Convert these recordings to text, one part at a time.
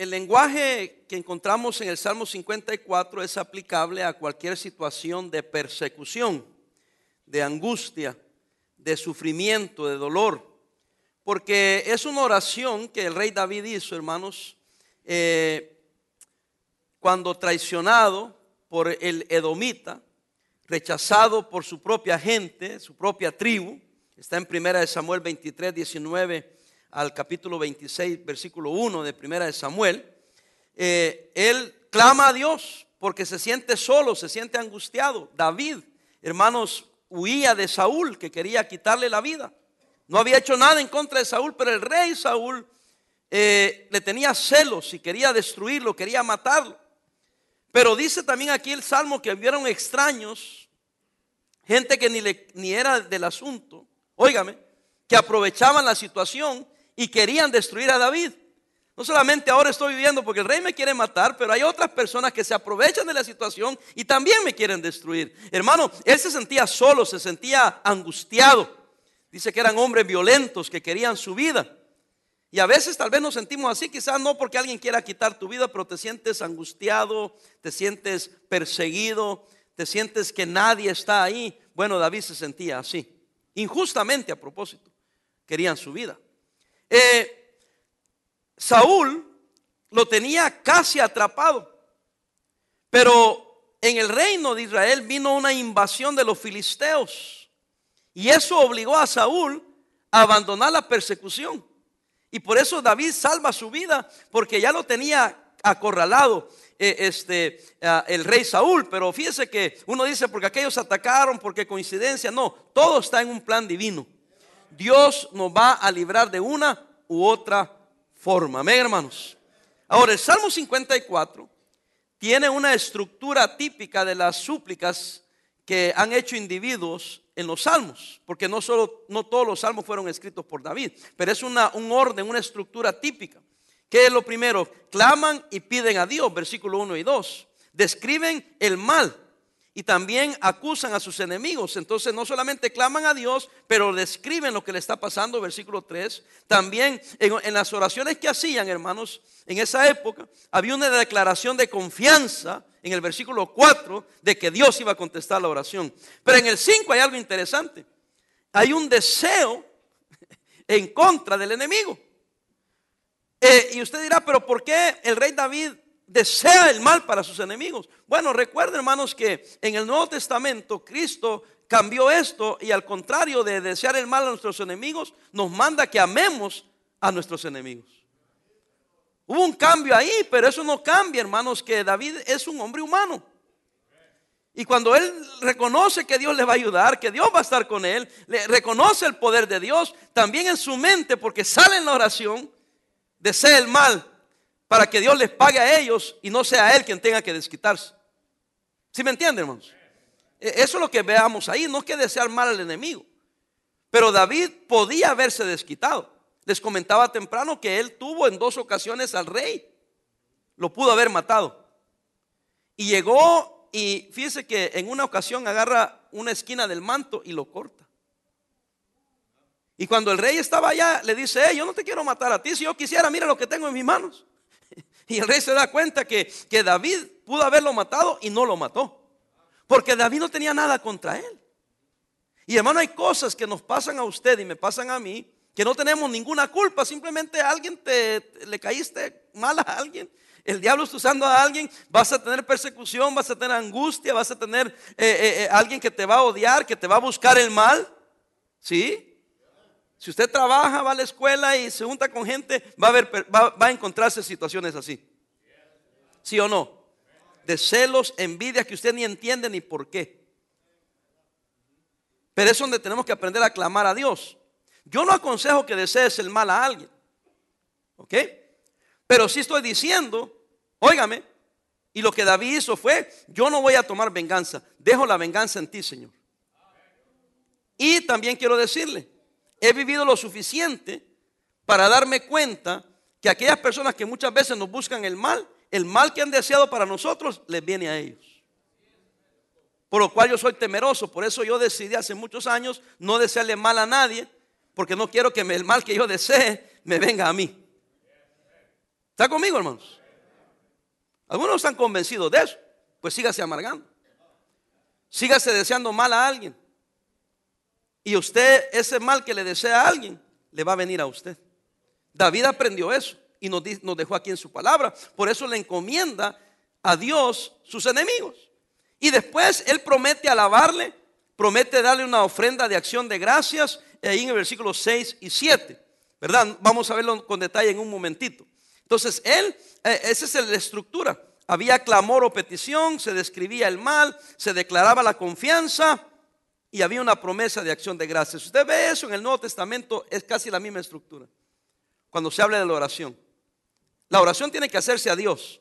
el lenguaje que encontramos en el Salmo 54 es aplicable a cualquier situación de persecución, de angustia, de sufrimiento, de dolor. Porque es una oración que el rey David hizo, hermanos, eh, cuando traicionado por el edomita, rechazado por su propia gente, su propia tribu. Está en primera de Samuel 23, 19 al capítulo 26, versículo 1 de primera de Samuel. Eh, él clama a Dios porque se siente solo, se siente angustiado. David, hermanos, huía de Saúl que quería quitarle la vida. No había hecho nada en contra de Saúl, pero el rey Saúl eh, le tenía celos y quería destruirlo, quería matarlo. Pero dice también aquí el Salmo que vieron extraños, gente que ni, ni era del asunto, óigame, que aprovechaban la situación y querían destruir a David. No solamente ahora estoy viviendo porque el rey me quiere matar, pero hay otras personas que se aprovechan de la situación y también me quieren destruir. Hermano, él se sentía solo, se sentía angustiado. Dice que eran hombres violentos que querían su vida. Y a veces tal vez nos sentimos así, quizás no porque alguien quiera quitar tu vida, pero te sientes angustiado, te sientes perseguido, te sientes que nadie está ahí. Bueno, David se sentía así, injustamente a propósito. Querían su vida. Eh, Saúl lo tenía casi atrapado, pero en el reino de Israel vino una invasión de los filisteos y eso obligó a Saúl a abandonar la persecución. Y por eso David salva su vida, porque ya lo tenía acorralado eh, este, el rey Saúl. Pero fíjese que uno dice, porque aquellos atacaron, porque coincidencia. No, todo está en un plan divino. Dios nos va a librar de una u otra forma. Amén, hermanos. Ahora, el Salmo 54 tiene una estructura típica de las súplicas que han hecho individuos en los salmos, porque no, solo, no todos los salmos fueron escritos por David, pero es una, un orden, una estructura típica. ¿Qué es lo primero? Claman y piden a Dios, versículo 1 y 2. Describen el mal y también acusan a sus enemigos. Entonces no solamente claman a Dios, pero describen lo que le está pasando, versículo 3. También en, las oraciones que hacían, hermanos, en esa época, había una declaración de confianza en el versículo 4 de que Dios iba a contestar la oración. Pero en el 5 hay algo interesante. Hay un deseo en contra del enemigo. Eh, y usted dirá, pero ¿por qué el rey David desea el mal para sus enemigos? Bueno, recuerden hermanos que en el Nuevo Testamento Cristo cambió esto y al contrario de desear el mal a nuestros enemigos, nos manda que amemos a nuestros enemigos. Hubo un cambio ahí, pero eso no cambia, hermanos, que David es un hombre humano. Y cuando él reconoce que Dios le va a ayudar, que Dios va a estar con él, le reconoce el poder de Dios, también en su mente, porque sale en la oración, desea el mal para que Dios les pague a ellos y no sea él quien tenga que desquitarse. ¿Sí me entienden, hermanos? E, eso es lo que veamos ahí, no es que desear mal al enemigo. Pero David podía haberse desquitado. Les comentaba temprano que él tuvo en dos ocasiones al rey. Lo pudo haber matado. Y llegó y fíjese que en una ocasión agarra una esquina del manto y lo corta. Y cuando el rey estaba allá, le dice, yo no te quiero matar a ti, si yo quisiera, mira lo que tengo en mis manos. Y el rey se da cuenta que, que David pudo haberlo matado y no lo mató. Porque David no tenía nada contra él. Y hermano, hay cosas que nos pasan a usted y me pasan a mí que no tenemos ninguna culpa, simplemente alguien te le caíste mal a alguien. El diablo está usando a alguien, vas a tener persecución, vas a tener angustia, vas a tener eh, eh, eh, alguien que te va a odiar, que te va a buscar el mal. ¿Sí? Si usted trabaja, va a la escuela y se junta con gente, va a, ver, va, va a encontrarse situaciones así. ¿Sí o no? De celos, envidia que usted ni entiende ni por qué. Pero es donde tenemos que aprender a clamar a Dios. Yo no aconsejo que desees el mal a alguien. ¿Ok? Pero sí estoy diciendo, óigame, y lo que David hizo fue, yo no voy a tomar venganza, dejo la venganza en ti, Señor. Y también quiero decirle, he vivido lo suficiente para darme cuenta que aquellas personas que muchas veces nos buscan el mal, el mal que han deseado para nosotros, les viene a ellos. Por lo cual yo soy temeroso, por eso yo decidí hace muchos años no desearle mal a nadie, porque no quiero que el mal que yo desee me venga a mí. ¿Está conmigo, hermanos? Algunos están convencidos de eso. Pues sígase amargando. Sígase deseando mal a alguien. Y usted, ese mal que le desea a alguien, le va a venir a usted. David aprendió eso y nos, dejó aquí en su palabra. Por eso le encomienda a Dios sus enemigos. Y después él promete alabarle, promete darle una ofrenda de acción de gracias, ahí en el versículo 6 y 7. ¿Verdad? Vamos a verlo con detalle en un momentito. Entonces, él, eh, esa es la estructura. Había clamor o petición, se describía el mal, se declaraba la confianza y había una promesa de acción de gracias. Usted ve eso en el Nuevo Testamento, es casi la misma estructura. Cuando se habla de la oración. La oración tiene que hacerse a Dios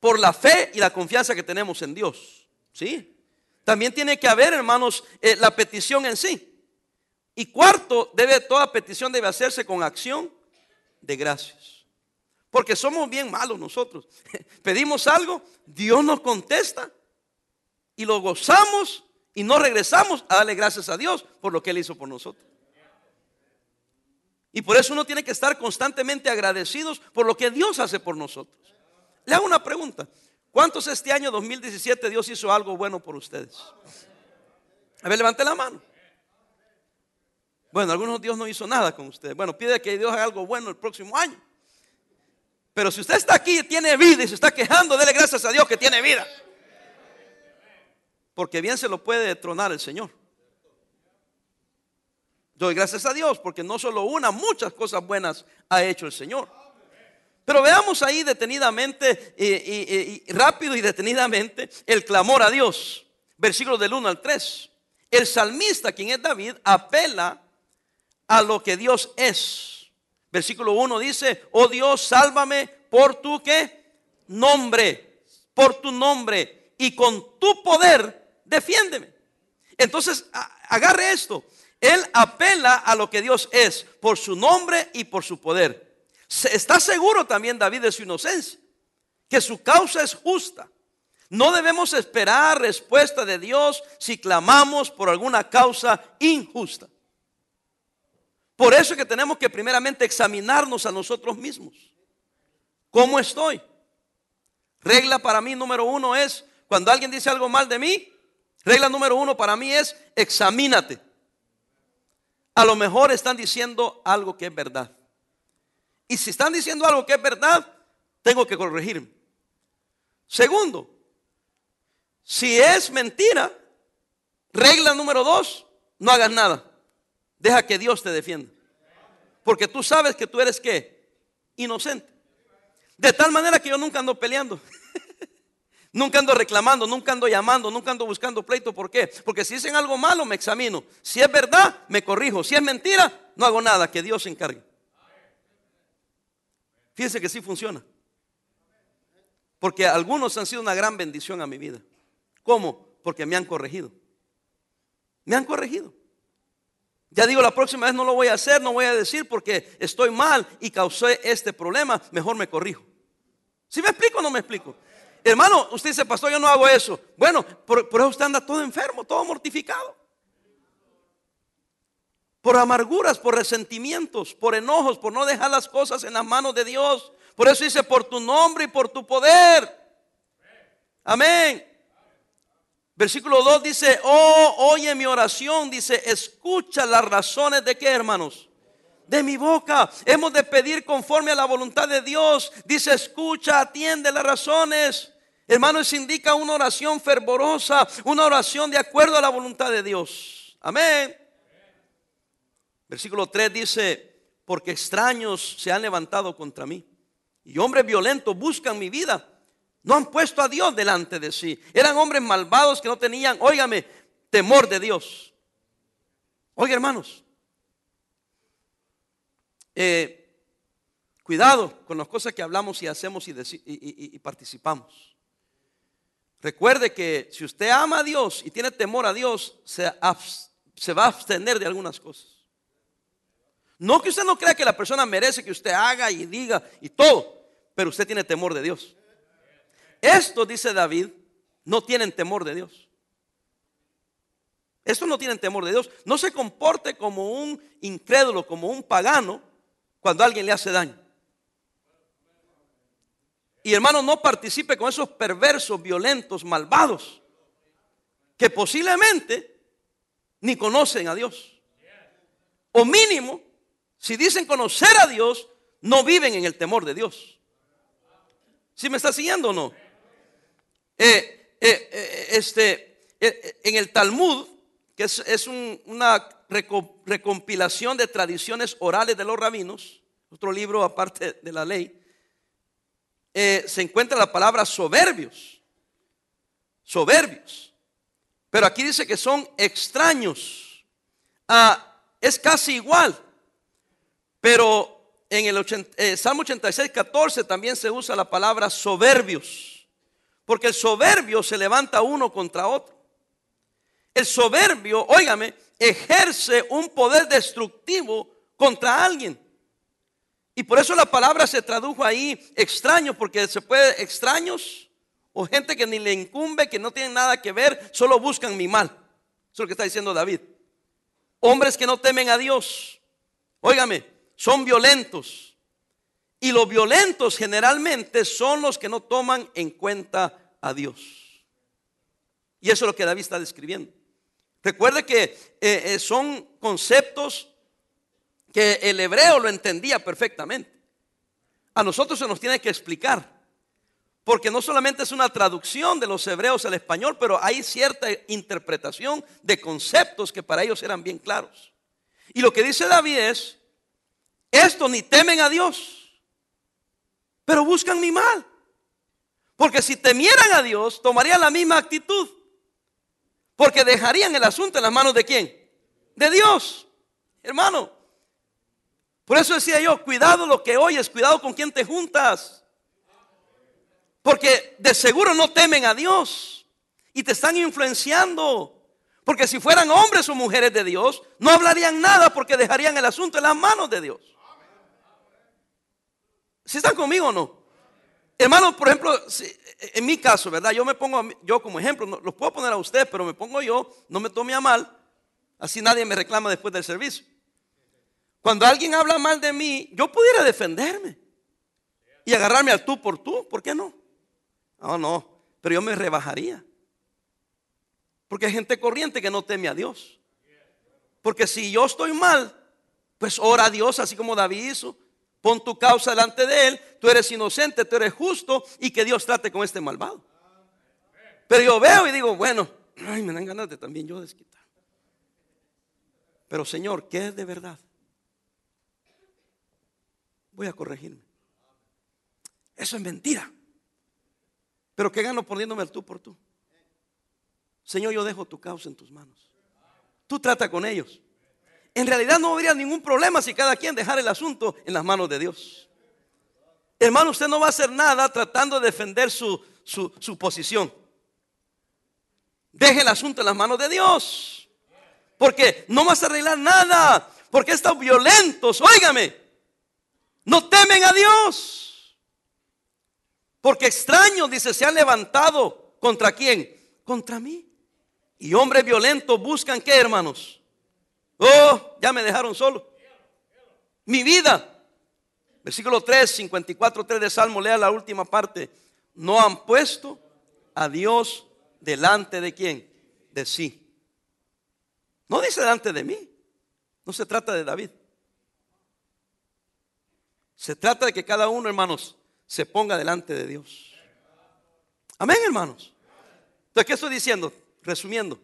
por la fe y la confianza que tenemos en Dios. ¿Sí? También tiene que haber, hermanos, eh, la petición en sí. Y cuarto, debe, toda petición debe hacerse con acción de gracias. Porque somos bien malos nosotros. Pedimos algo, Dios nos contesta y lo gozamos y no regresamos a darle gracias a Dios por lo que Él hizo por nosotros. Y por eso uno tiene que estar constantemente agradecidos por lo que Dios hace por nosotros. Le hago una pregunta. ¿Cuántos este año 2017 Dios hizo algo bueno por ustedes? A ver, levante la mano. Bueno, algunos Dios no hizo nada con ustedes. Bueno, pide que Dios haga algo bueno el próximo año. Pero si usted está aquí y tiene vida y se está quejando, dele gracias a Dios que tiene vida. Porque bien se lo puede tronar el Señor. Doy gracias a Dios porque no solo una, muchas cosas buenas ha hecho el Señor. Pero veamos ahí detenidamente y, rápido y detenidamente el clamor a Dios. Versículos del 1 al 3. El salmista, quien es David, apela a lo que Dios es. Versículo 1 dice, oh Dios, sálvame por tu qué? Nombre, por tu nombre y con tu poder defiéndeme. Entonces, agarre esto. Él apela a lo que Dios es por su nombre y por su poder. Está seguro también David de su inocencia, que su causa es justa. No debemos esperar respuesta de Dios si clamamos por alguna causa injusta. Por eso es que tenemos que primeramente examinarnos a nosotros mismos. ¿Cómo estoy? Regla para mí número uno es, cuando alguien dice algo mal de mí, regla número uno para mí es, examínate. A lo mejor están diciendo algo que es verdad. Y si están diciendo algo que es verdad, tengo que corregirme. Segundo, si es mentira, regla número dos, no hagas nada. Deja que Dios te defienda. Porque tú sabes que tú eres qué? Inocente. De tal manera que yo nunca ando peleando. Nunca ando reclamando, nunca ando llamando, nunca ando buscando pleito. ¿Por qué? Porque si dicen algo malo, me examino. Si es verdad, me corrijo. Si es mentira, no hago nada. Que Dios se encargue. Fíjense que sí funciona. Porque algunos han sido una gran bendición a mi vida. ¿Cómo? Porque me han corregido. Me han corregido. Ya digo, la próxima vez no lo voy a hacer, no voy a decir porque estoy mal y causé este problema, mejor me corrijo. ¿Si me explico o no me explico? Hermano, usted dice, pastor, yo no hago eso. Bueno, por, eso usted anda todo enfermo, todo mortificado por amarguras, por resentimientos, por enojos, por no dejar las cosas en las manos de Dios. Por eso dice, por tu nombre y por tu poder. Amén. Versículo 2 dice, oh, oye mi oración, dice, escucha las razones de qué, hermanos. De mi boca. Hemos de pedir conforme a la voluntad de Dios. Dice, escucha, atiende las razones. Hermanos, indica una oración fervorosa, una oración de acuerdo a la voluntad de Dios. Amén. Versículo 3 dice, porque extraños se han levantado contra mí y hombres violentos buscan mi vida. No han puesto a Dios delante de sí. Eran hombres malvados que no tenían, óigame, temor de Dios. Oiga, hermanos, eh, cuidado con las cosas que hablamos y hacemos y participamos. Recuerde que si usted ama a Dios y tiene temor a Dios, se, va a abstener de algunas cosas. No que usted no crea que la persona merece que usted haga y diga y todo, pero usted tiene temor de Dios. Esto, dice David, no tienen temor de Dios. Estos no tienen temor de Dios. No se comporte como un incrédulo, como un pagano, cuando alguien le hace daño. Y hermano, no participe con esos perversos, violentos, malvados, que posiblemente ni conocen a Dios. O mínimo, si dicen conocer a Dios, no viven en el temor de Dios. ¿Sí me está siguiendo o no? Eh, eh, eh, este, en el Talmud, que es, una recompilación de tradiciones orales de los rabinos, otro libro aparte de la ley, se encuentra la palabra soberbios. Soberbios. Pero aquí dice que son extraños. Ah, es casi igual. Pero en el Salmo 86, 14 también se usa la palabra soberbios. Porque el soberbio se levanta uno contra otro. El soberbio, óigame, ejerce un poder destructivo contra alguien. Y por eso la palabra se tradujo ahí extraño, porque se puede extraños o gente que ni le incumbe, que no tienen nada que ver, solo buscan mi mal. Eso es lo que está diciendo David. Hombres que no temen a Dios, óigame, son violentos, y los violentos generalmente son los que no toman en cuenta a Dios. Y eso es lo que David está describiendo. Recuerde que eh, eh, son conceptos que el hebreo lo entendía perfectamente. A nosotros se nos tiene que explicar. Porque no solamente es una traducción de los hebreos al español, pero hay cierta interpretación de conceptos que para ellos eran bien claros. Y lo que dice David es, estos ni temen a Dios, pero buscan mi mal. Porque si temieran a Dios, tomarían la misma actitud. Porque dejarían el asunto en las manos de quién? De Dios. Hermano. Por eso decía yo, cuidado lo que oyes, cuidado con quién te juntas. Porque de seguro no temen a Dios y te están influenciando. Porque si fueran hombres o mujeres de Dios, no hablarían nada porque dejarían el asunto en las manos de Dios. ¿Si están conmigo o no? Hermano, por ejemplo, en mi caso, ¿verdad? Yo me pongo yo como ejemplo, los puedo poner a usted, pero me pongo yo, no me tome a mal, así nadie me reclama después del servicio. Cuando alguien habla mal de mí, yo pudiera defenderme y agarrarme al tú por tú, ¿por qué no? No, no, pero yo me rebajaría. Porque hay gente corriente que no teme a Dios. Porque si yo estoy mal, pues ora a Dios, así como David hizo. Pon tu causa delante de Él, tú eres inocente, tú eres justo y que Dios trate con este malvado. Pero yo veo y digo, bueno, ay, me dan ganas de también yo desquitar. Pero Señor, ¿qué es de verdad? Voy a corregirme. Eso es mentira. Pero ¿qué gano poniéndome el tú por tú? Señor, yo dejo tu causa en tus manos. Tú trata con ellos en realidad no habría ningún problema si cada quien dejara el asunto en las manos de Dios. Hermano, usted no va a hacer nada tratando de defender su, su, posición. Deje el asunto en las manos de Dios. Porque no vas a arreglar nada. Porque estos violentos, óigame, no temen a Dios. Porque extraños, dice, se han levantado. ¿Contra quién? Contra mí. Y hombres violentos buscan qué, hermanos? Oh, ya me dejaron solo. Mi vida. Versículo 3, 54, 3 de Salmo, lea la última parte. No han puesto a Dios delante de quién? De sí. No dice delante de mí. No se trata de David. Se trata de que cada uno, hermanos, se ponga delante de Dios. Amén, hermanos. Entonces, ¿qué estoy diciendo? Resumiendo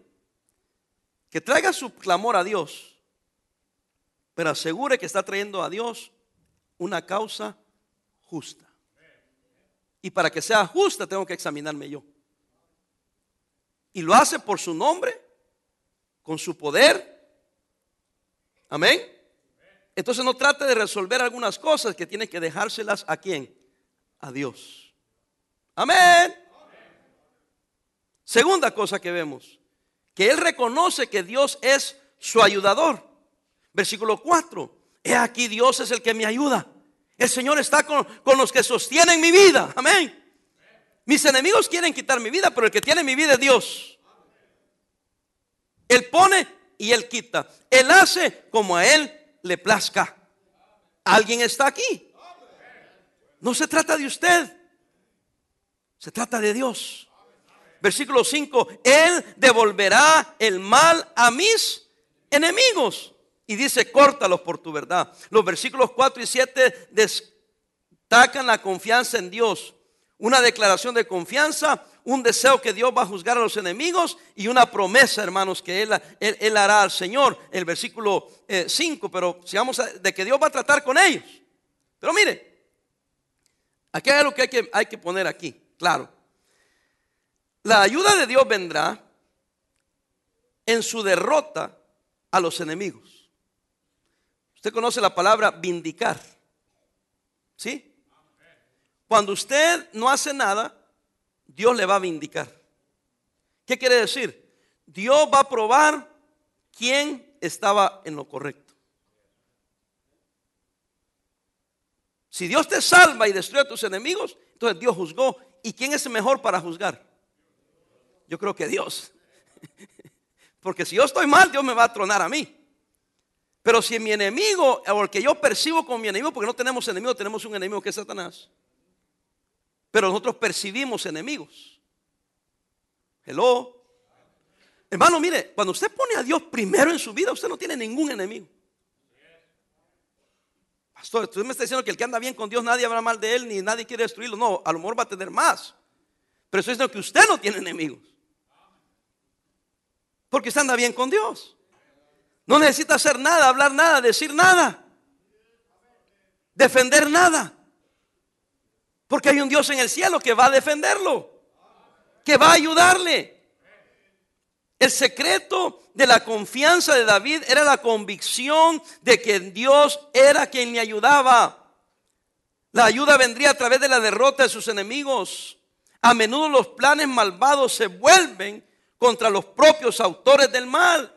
que traiga su clamor a Dios, pero asegure que está trayendo a Dios una causa justa. Y para que sea justa tengo que examinarme yo. Y lo hace por su nombre, con su poder. Amén. Entonces no trate de resolver algunas cosas que tiene que dejárselas a quién? A Dios. Amén. Segunda cosa que vemos que él reconoce que Dios es su ayudador. Versículo 4. He aquí Dios es el que me ayuda. El Señor está con, los que sostienen mi vida. Amén. Mis enemigos quieren quitar mi vida, pero el que tiene mi vida es Dios. Él pone y Él quita. Él hace como a Él le plazca. ¿Alguien está aquí? No se trata de usted. Se trata de Dios. Versículo 5, Él devolverá el mal a mis enemigos. Y dice, córtalos por tu verdad. Los versículos 4 y 7 destacan la confianza en Dios. Una declaración de confianza, un deseo que Dios va a juzgar a los enemigos y una promesa, hermanos, que Él, él, hará al Señor. El versículo 5, eh, pero sigamos de que Dios va a tratar con ellos. Pero mire, aquí hay algo que hay que, hay que poner aquí, claro. La ayuda de Dios vendrá en su derrota a los enemigos. Usted conoce la palabra vindicar. ¿Sí? Cuando usted no hace nada, Dios le va a vindicar. ¿Qué quiere decir? Dios va a probar quién estaba en lo correcto. Si Dios te salva y destruye a tus enemigos, entonces Dios juzgó. ¿Y quién es mejor para juzgar? Yo creo que Dios. Porque si yo estoy mal, Dios me va a tronar a mí. Pero si mi enemigo, o el que yo percibo como mi enemigo, porque no tenemos enemigo, tenemos un enemigo que es Satanás. Pero nosotros percibimos enemigos. Hello. Hermano, mire, cuando usted pone a Dios primero en su vida, usted no tiene ningún enemigo. Pastor, usted me está diciendo que el que anda bien con Dios, nadie habla mal de él, ni nadie quiere destruirlo. No, a lo mejor va a tener más. Pero eso es que usted no tiene enemigos. Porque usted anda bien con Dios. No necesita hacer nada, hablar nada, decir nada, defender nada. Porque hay un Dios en el cielo que va a defenderlo, que va a ayudarle. El secreto de la confianza de David era la convicción de que Dios era quien le ayudaba. La ayuda vendría a través de la derrota de sus enemigos. A menudo los planes malvados se vuelven contra los propios autores del mal.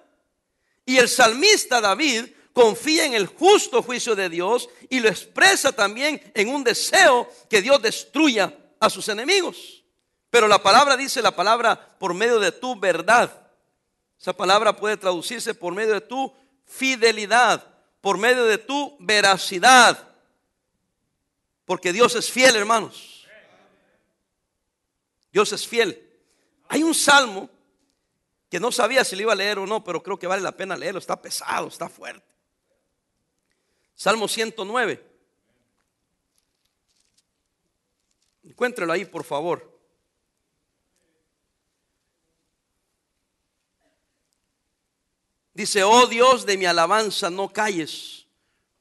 Y el salmista David confía en el justo juicio de Dios y lo expresa también en un deseo que Dios destruya a sus enemigos. Pero la palabra dice la palabra por medio de tu verdad. Esa palabra puede traducirse por medio de tu fidelidad, por medio de tu veracidad. Porque Dios es fiel, hermanos. Dios es fiel. Hay un salmo que no sabía si lo iba a leer o no, pero creo que vale la pena leerlo. Está pesado, está fuerte. Salmo 109. Encuéntrelo ahí, por favor. Dice, oh Dios de mi alabanza, no calles,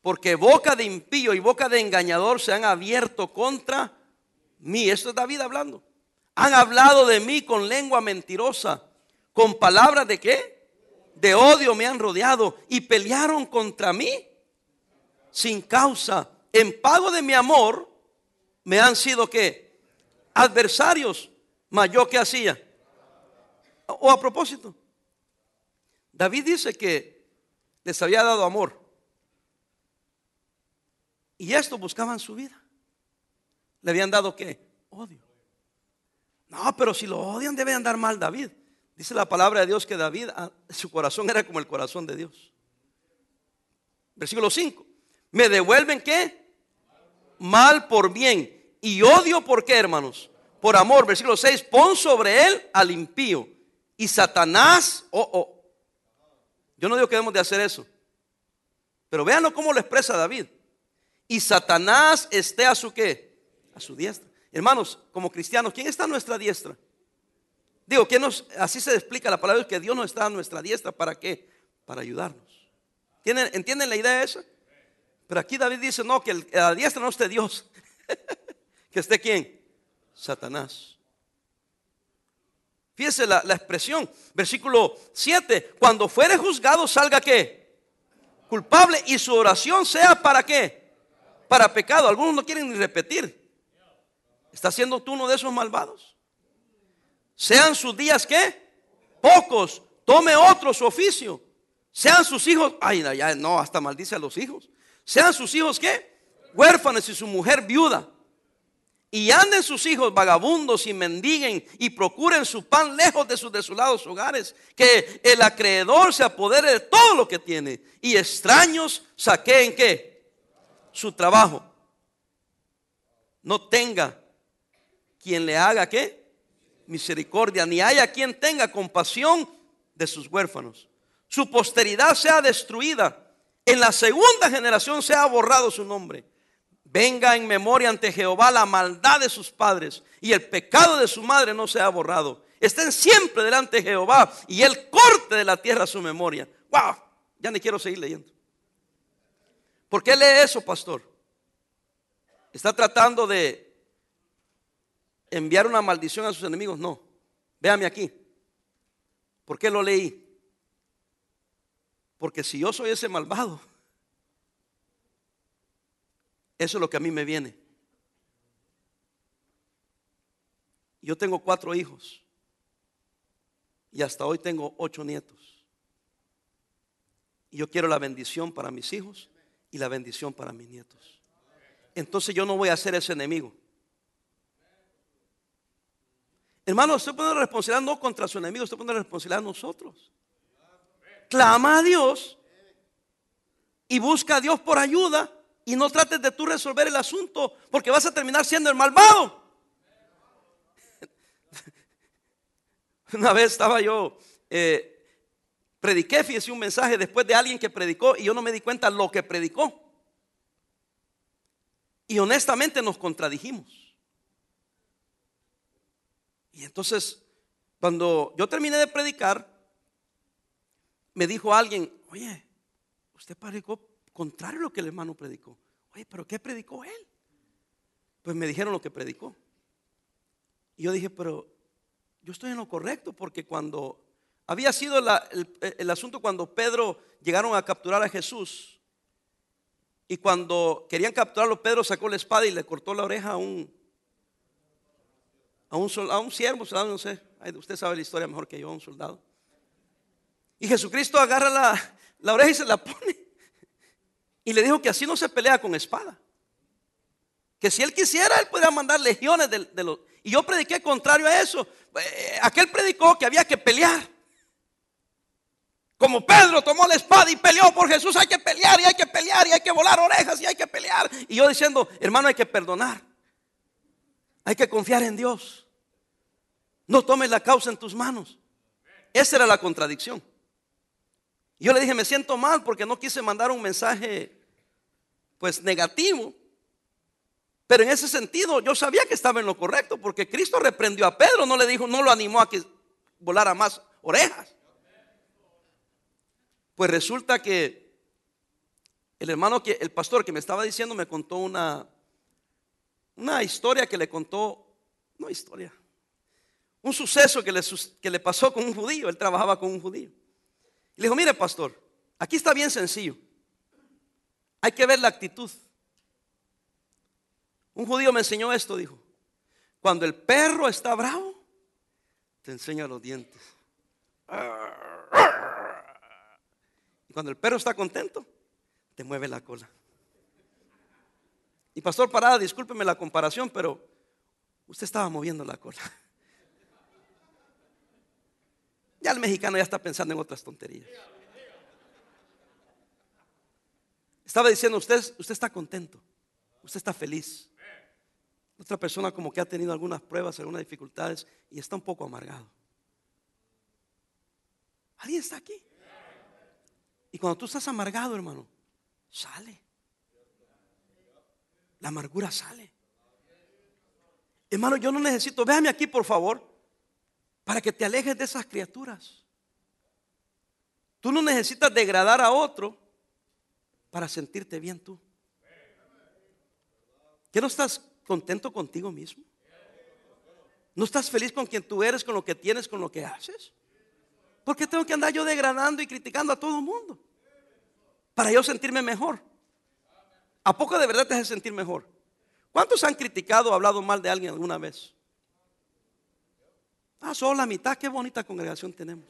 porque boca de impío y boca de engañador se han abierto contra mí. Esto es David hablando. Han hablado de mí con lengua mentirosa, con palabras de qué? De odio me han rodeado y pelearon contra mí sin causa, en pago de mi amor, me han sido que adversarios, mas yo que hacía. O a propósito, David dice que les había dado amor. Y esto buscaban su vida. Le habían dado qué? Odio. No, pero si lo odian debe andar mal David. Dice la palabra de Dios que David, ah, su corazón era como el corazón de Dios. Versículo 5. ¿Me devuelven qué? Mal por bien. Y odio por qué, hermanos? Por amor. Versículo 6. Pon sobre él al impío. Y Satanás, oh, oh. Yo no digo que debemos de hacer eso. Pero véanlo cómo lo expresa David. Y Satanás esté a su qué? A su diestra. Hermanos, como cristianos, ¿quién está a nuestra diestra? Digo, ¿quién nos, así se explica la palabra que Dios no está a nuestra diestra. ¿Para qué? Para ayudarnos. ¿Entienden la idea esa? Pero aquí David dice, no, que a la diestra no esté Dios. que esté quién? Satanás. Fíjese la, la, expresión, versículo 7, cuando fuere juzgado salga qué? Culpable y su oración sea para qué? Para pecado. Algunos no quieren ni repetir. ¿Está siendo tú uno de esos malvados? Sean sus días qué? Pocos. Tome otro su oficio. Sean sus hijos. Ay, ya no, hasta maldice a los hijos. Sean sus hijos qué? Huérfanos y su mujer viuda. Y anden sus hijos vagabundos y mendiguen y procuren su pan lejos de sus desolados hogares. Que el acreedor se apodere de todo lo que tiene. Y extraños saqueen qué? Su trabajo. No tenga quien le haga qué? Misericordia, ni haya quien tenga compasión de sus huérfanos. Su posteridad sea destruida. En la segunda generación sea borrado su nombre. Venga en memoria ante Jehová la maldad de sus padres y el pecado de su madre no sea borrado. Estén siempre delante de Jehová y él corte de la tierra su memoria. ¡Wow! Ya ni quiero seguir leyendo. ¿Por qué lee eso, pastor? ¿Está tratando de enviar una maldición a sus enemigos? No. Véame aquí. ¿Por qué lo leí? Porque si yo soy ese malvado, eso es lo que a mí me viene. Yo tengo cuatro hijos y hasta hoy tengo ocho nietos. Y yo quiero la bendición para mis hijos y la bendición para mis nietos. Entonces yo no voy a ser ese enemigo. Hermano, usted pone responsabilidad no contra su enemigo, usted pone responsabilidad a nosotros. Clama a Dios y busca a Dios por ayuda y no trates de tú resolver el asunto porque vas a terminar siendo el malvado. Una vez estaba yo, eh, prediqué, fíjese un mensaje después de alguien que predicó y yo no me di cuenta lo que predicó. Y honestamente nos contradijimos. Y entonces, cuando yo terminé de predicar, me dijo alguien, oye, usted predicó contrario a lo que el hermano predicó. Oye, pero ¿qué predicó él? Pues me dijeron lo que predicó. Y yo dije, pero yo estoy en lo correcto porque cuando había sido el, el, asunto cuando Pedro llegaron a capturar a Jesús y cuando querían capturarlo, Pedro sacó la espada y le cortó la oreja a un, a un, a un siervo, no sé, usted sabe la historia mejor que yo, a un soldado. Y Jesucristo agarra la, oreja y se la pone. Y le dijo que así no se pelea con espada. Que si él quisiera, él podría mandar legiones de, de los... Y yo prediqué contrario a eso. Eh, aquel predicó que había que pelear. Como Pedro tomó la espada y peleó por Jesús, hay que pelear y hay que pelear y hay que volar orejas y hay que pelear. Y yo diciendo, hermano, hay que perdonar. Hay que confiar en Dios. No tomes la causa en tus manos. Esa era la contradicción. Yo le dije, me siento mal porque no quise mandar un mensaje pues negativo. Pero en ese sentido yo sabía que estaba en lo correcto porque Cristo reprendió a Pedro, no le dijo, no lo animó a que volara más orejas. Pues resulta que el hermano que el pastor que me estaba diciendo me contó una una historia que le contó, no historia, un suceso que le, que le pasó con un judío. Él trabajaba con un judío. Y le dijo, mire pastor, aquí está bien sencillo. Hay que ver la actitud. Un judío me enseñó esto, dijo. Cuando el perro está bravo, te enseña los dientes. Y cuando el perro está contento, te mueve la cola. Y pastor Parada, discúlpeme la comparación, pero usted estaba moviendo la cola. Ya el mexicano ya está pensando en otras tonterías. Estaba diciendo, usted, usted está contento, usted está feliz. Otra persona como que ha tenido algunas pruebas, algunas dificultades y está un poco amargado. ¿Alguien está aquí? Y cuando tú estás amargado, hermano, sale. La amargura sale. Hermano, yo no necesito, véame aquí por favor para que te alejes de esas criaturas. Tú no necesitas degradar a otro para sentirte bien tú. ¿Qué no estás contento contigo mismo? ¿No estás feliz con quien tú eres, con lo que tienes, con lo que haces? ¿Por qué tengo que andar yo degradando y criticando a todo el mundo? Para yo sentirme mejor. ¿A poco de verdad te hace sentir mejor? ¿Cuántos han criticado o hablado mal de alguien alguna vez? Ah, solo la mitad, qué bonita congregación tenemos.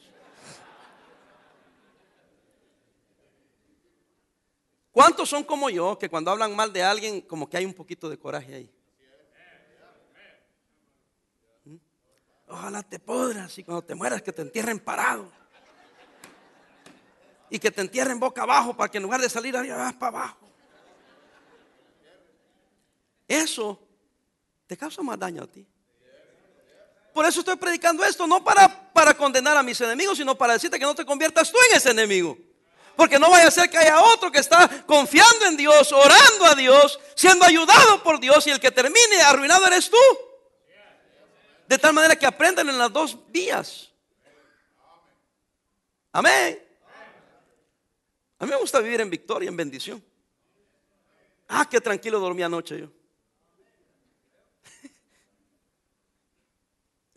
¿Cuántos son como yo que cuando hablan mal de alguien como que hay un poquito de coraje ahí? ¿Mm? Ojalá te podras y cuando te mueras que te entierren parado. Y que te entierren boca abajo para que en lugar de salir arriba vas para abajo. Eso te causa más daño a ti. Por eso estoy predicando esto, no para, para condenar a mis enemigos, sino para decirte que no te conviertas tú en ese enemigo. Porque no vaya a ser que haya otro que está confiando en Dios, orando a Dios, siendo ayudado por Dios y el que termine arruinado eres tú. De tal manera que aprendan en las dos vías. Amén. A mí me gusta vivir en victoria, en bendición. Ah, qué tranquilo dormí anoche yo.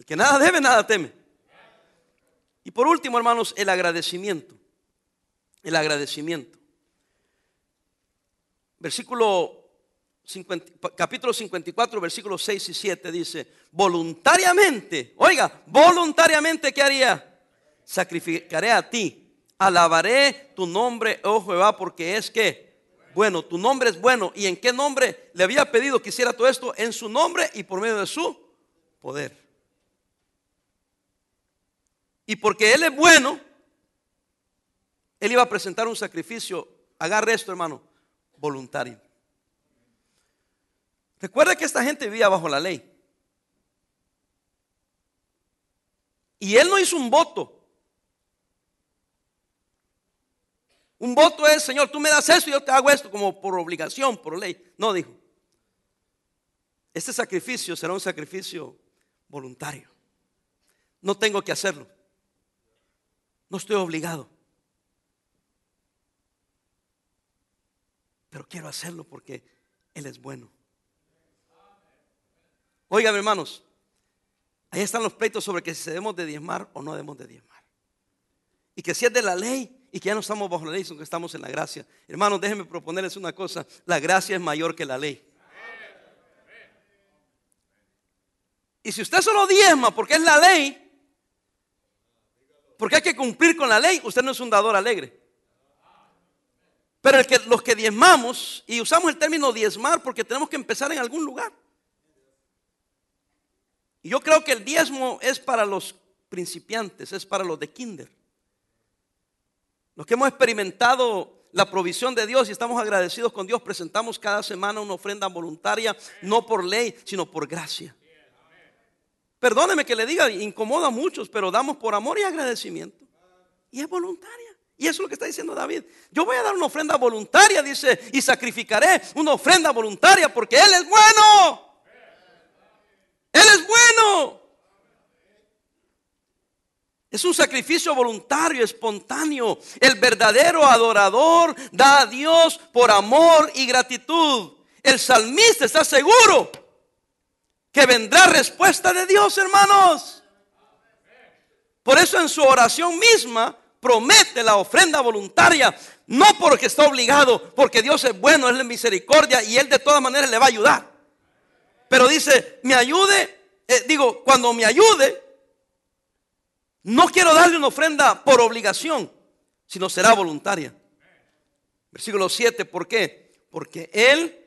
Que nada debe, nada teme. Y por último, hermanos, el agradecimiento. El agradecimiento. Versículo 50, capítulo 54, versículos 6 y 7 dice, voluntariamente, oiga, voluntariamente, ¿qué haría? Sacrificaré a ti, alabaré tu nombre, oh Jehová, porque es que, bueno, tu nombre es bueno. ¿Y en qué nombre le había pedido que hiciera todo esto? En su nombre y por medio de su poder. Y porque Él es bueno, Él iba a presentar un sacrificio, agarre esto hermano, voluntario. Recuerda que esta gente vivía bajo la ley. Y Él no hizo un voto. Un voto es, Señor, tú me das esto y yo te hago esto como por obligación, por ley. No, dijo. Este sacrificio será un sacrificio voluntario. No tengo que hacerlo. No estoy obligado. Pero quiero hacerlo porque Él es bueno. Oigan, hermanos, ahí están los pleitos sobre que si debemos de diezmar o no debemos de diezmar. Y que si es de la ley y que ya no estamos bajo la ley, sino que estamos en la gracia. Hermanos, déjenme proponerles una cosa. La gracia es mayor que la ley. Y si usted solo diezma porque es la ley, porque hay que cumplir con la ley, usted no es un dador alegre. Pero los que diezmamos, y usamos el término diezmar porque tenemos que empezar en algún lugar. Y yo creo que el diezmo es para los principiantes, es para los de kinder. Los que hemos experimentado la provisión de Dios y estamos agradecidos con Dios, presentamos cada semana una ofrenda voluntaria, no por ley, sino por gracia. Perdóneme que le diga, incomoda a muchos, pero damos por amor y agradecimiento. Y es voluntaria. Y eso es lo que está diciendo David. Yo voy a dar una ofrenda voluntaria, dice, y sacrificaré una ofrenda voluntaria porque Él es bueno. Él es bueno. Es un sacrificio voluntario, espontáneo. El verdadero adorador da a Dios por amor y gratitud. El salmista está seguro que vendrá respuesta de Dios, hermanos. Por eso en su oración misma promete la ofrenda voluntaria, no porque está obligado, porque Dios es bueno, es misericordia y Él de todas maneras le va a ayudar. Pero dice, me ayude, eh, digo, cuando me ayude, no quiero darle una ofrenda por obligación, sino será voluntaria. Versículo 7, ¿por qué? Porque Él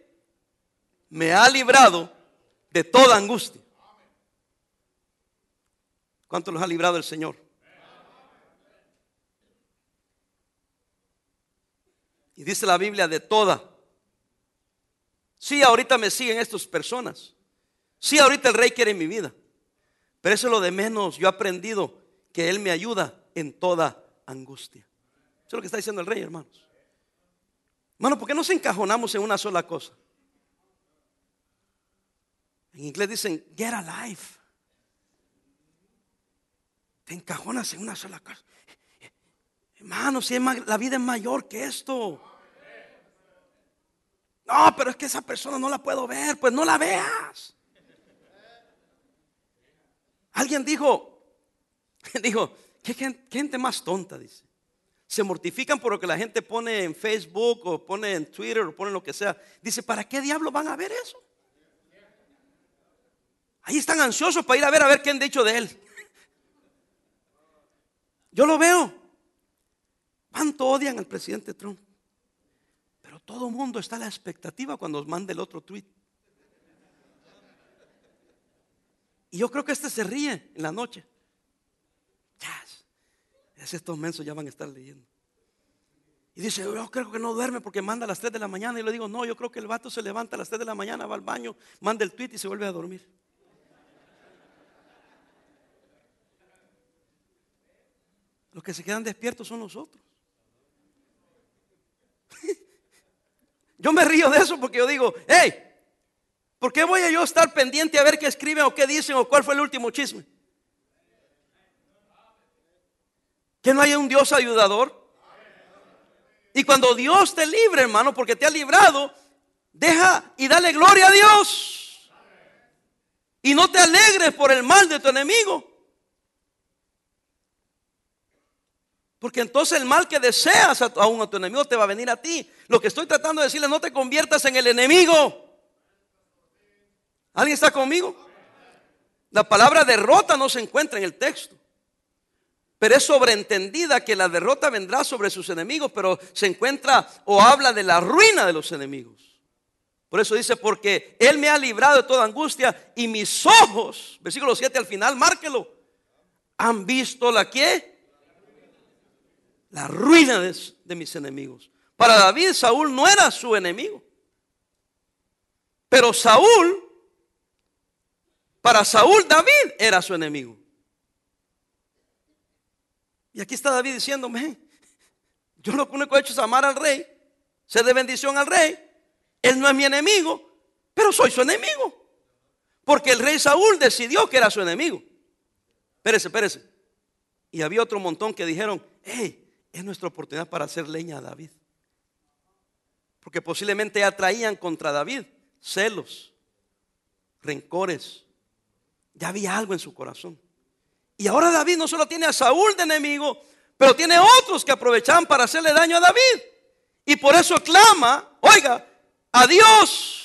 me ha librado de toda angustia. ¿Cuánto los ha librado el Señor? Y dice la Biblia de toda. Sí, ahorita me siguen estas personas. Sí, ahorita el rey quiere mi vida. Pero eso es lo de menos. Yo he aprendido que Él me ayuda en toda angustia. Eso es lo que está diciendo el rey, hermanos. Hermano, ¿por qué no se encajonamos en una sola cosa? En inglés dicen, get a life. Te encajonas en una sola cosa. Hermano, si la vida es mayor que esto. No, pero es que esa persona no la puedo ver. Pues no la veas. Alguien dijo, dijo, ¿qué gente, más tonta? Dice. Se mortifican por lo que la gente pone en Facebook o pone en Twitter o pone lo que sea. Dice, ¿para qué diablo van a ver eso? Ahí están ansiosos para ir a ver a ver qué han dicho de él. Yo lo veo. ¿Cuánto odian al presidente Trump? Pero todo el mundo está a la expectativa cuando os mande el otro tweet. Y yo creo que este se ríe en la noche. Ya, estos mensos ya van a estar leyendo. Y dice, yo creo que no duerme porque manda a las 3 de la mañana. Y le digo, no, yo creo que el vato se levanta a las 3 de la mañana, va al baño, manda el tweet y se vuelve a dormir. Los que se quedan despiertos son nosotros. Yo me río de eso porque yo digo, hey, ¿por qué voy a yo estar pendiente a ver qué escriben o qué dicen o cuál fue el último chisme? Que no haya un Dios ayudador. Y cuando Dios te libre, hermano, porque te ha librado, deja y dale gloria a Dios. Y no te alegres por el mal de tu enemigo. Porque entonces el mal que deseas aún a tu enemigo te va a venir a ti. Lo que estoy tratando de decirle, no te conviertas en el enemigo. ¿Alguien está conmigo? La palabra derrota no se encuentra en el texto. Pero es sobreentendida que la derrota vendrá sobre sus enemigos, pero se encuentra o habla de la ruina de los enemigos. Por eso dice, porque Él me ha librado de toda angustia y mis ojos, versículo 7 al final, márquelo, han visto la que la ruina de, mis enemigos. Para David, Saúl no era su enemigo. Pero Saúl, para Saúl, David era su enemigo. Y aquí está David diciéndome, yo lo único que he hecho es amar al rey, ser de bendición al rey. Él no es mi enemigo, pero soy su enemigo. Porque el rey Saúl decidió que era su enemigo. Espérese, espérese. Y había otro montón que dijeron, hey, es nuestra oportunidad para hacer leña a David. Porque posiblemente ya traían contra David celos, rencores. Ya había algo en su corazón. Y ahora David no solo tiene a Saúl de enemigo, pero tiene otros que aprovechan para hacerle daño a David. Y por eso clama, oiga, a Dios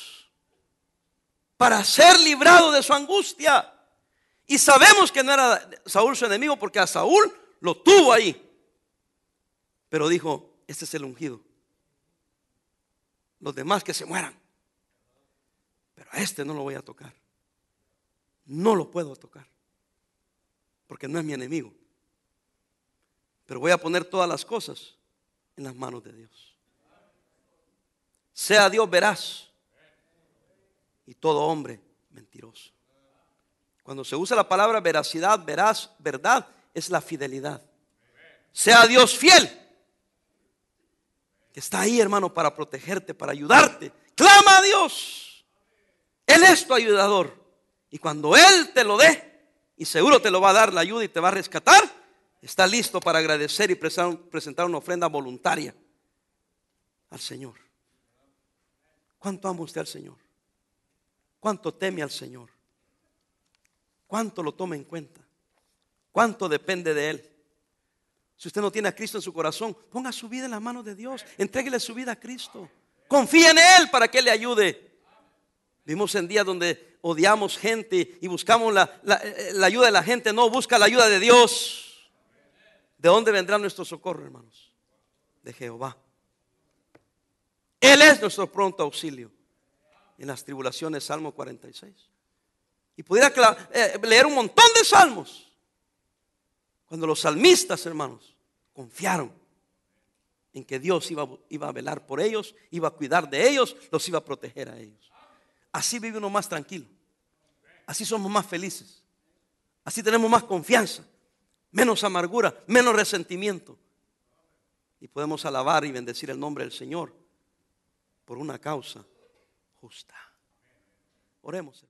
para ser librado de su angustia. Y sabemos que no era Saúl su enemigo porque a Saúl lo tuvo ahí. Pero dijo, este es el ungido. Los demás que se mueran. Pero a este no lo voy a tocar. No lo puedo tocar. Porque no es mi enemigo. Pero voy a poner todas las cosas en las manos de Dios. Sea Dios veraz y todo hombre mentiroso. Cuando se usa la palabra veracidad, veraz, verdad, es la fidelidad. Sea Dios fiel está ahí, hermano, para protegerte, para ayudarte. Clama a Dios. Él es tu ayudador. Y cuando Él te lo dé, y seguro te lo va a dar la ayuda y te va a rescatar, está listo para agradecer y presentar una ofrenda voluntaria al Señor. ¿Cuánto ama usted al Señor? ¿Cuánto teme al Señor? ¿Cuánto lo toma en cuenta? ¿Cuánto depende de Él? Si usted no tiene a Cristo en su corazón, ponga su vida en las manos de Dios. Entréguele su vida a Cristo. Confíe en Él para que le ayude. Vimos en días donde odiamos gente y buscamos la, la, ayuda de la gente. No, busca la ayuda de Dios. ¿De dónde vendrá nuestro socorro, hermanos? De Jehová. Él es nuestro pronto auxilio. En las tribulaciones, Salmo 46. Y pudiera eh, leer un montón de salmos cuando los salmistas, hermanos, confiaron en que Dios iba, a velar por ellos, iba a cuidar de ellos, los iba a proteger a ellos. Así vive uno más tranquilo. Así somos más felices. Así tenemos más confianza, menos amargura, menos resentimiento. Y podemos alabar y bendecir el nombre del Señor por una causa justa. Oremos.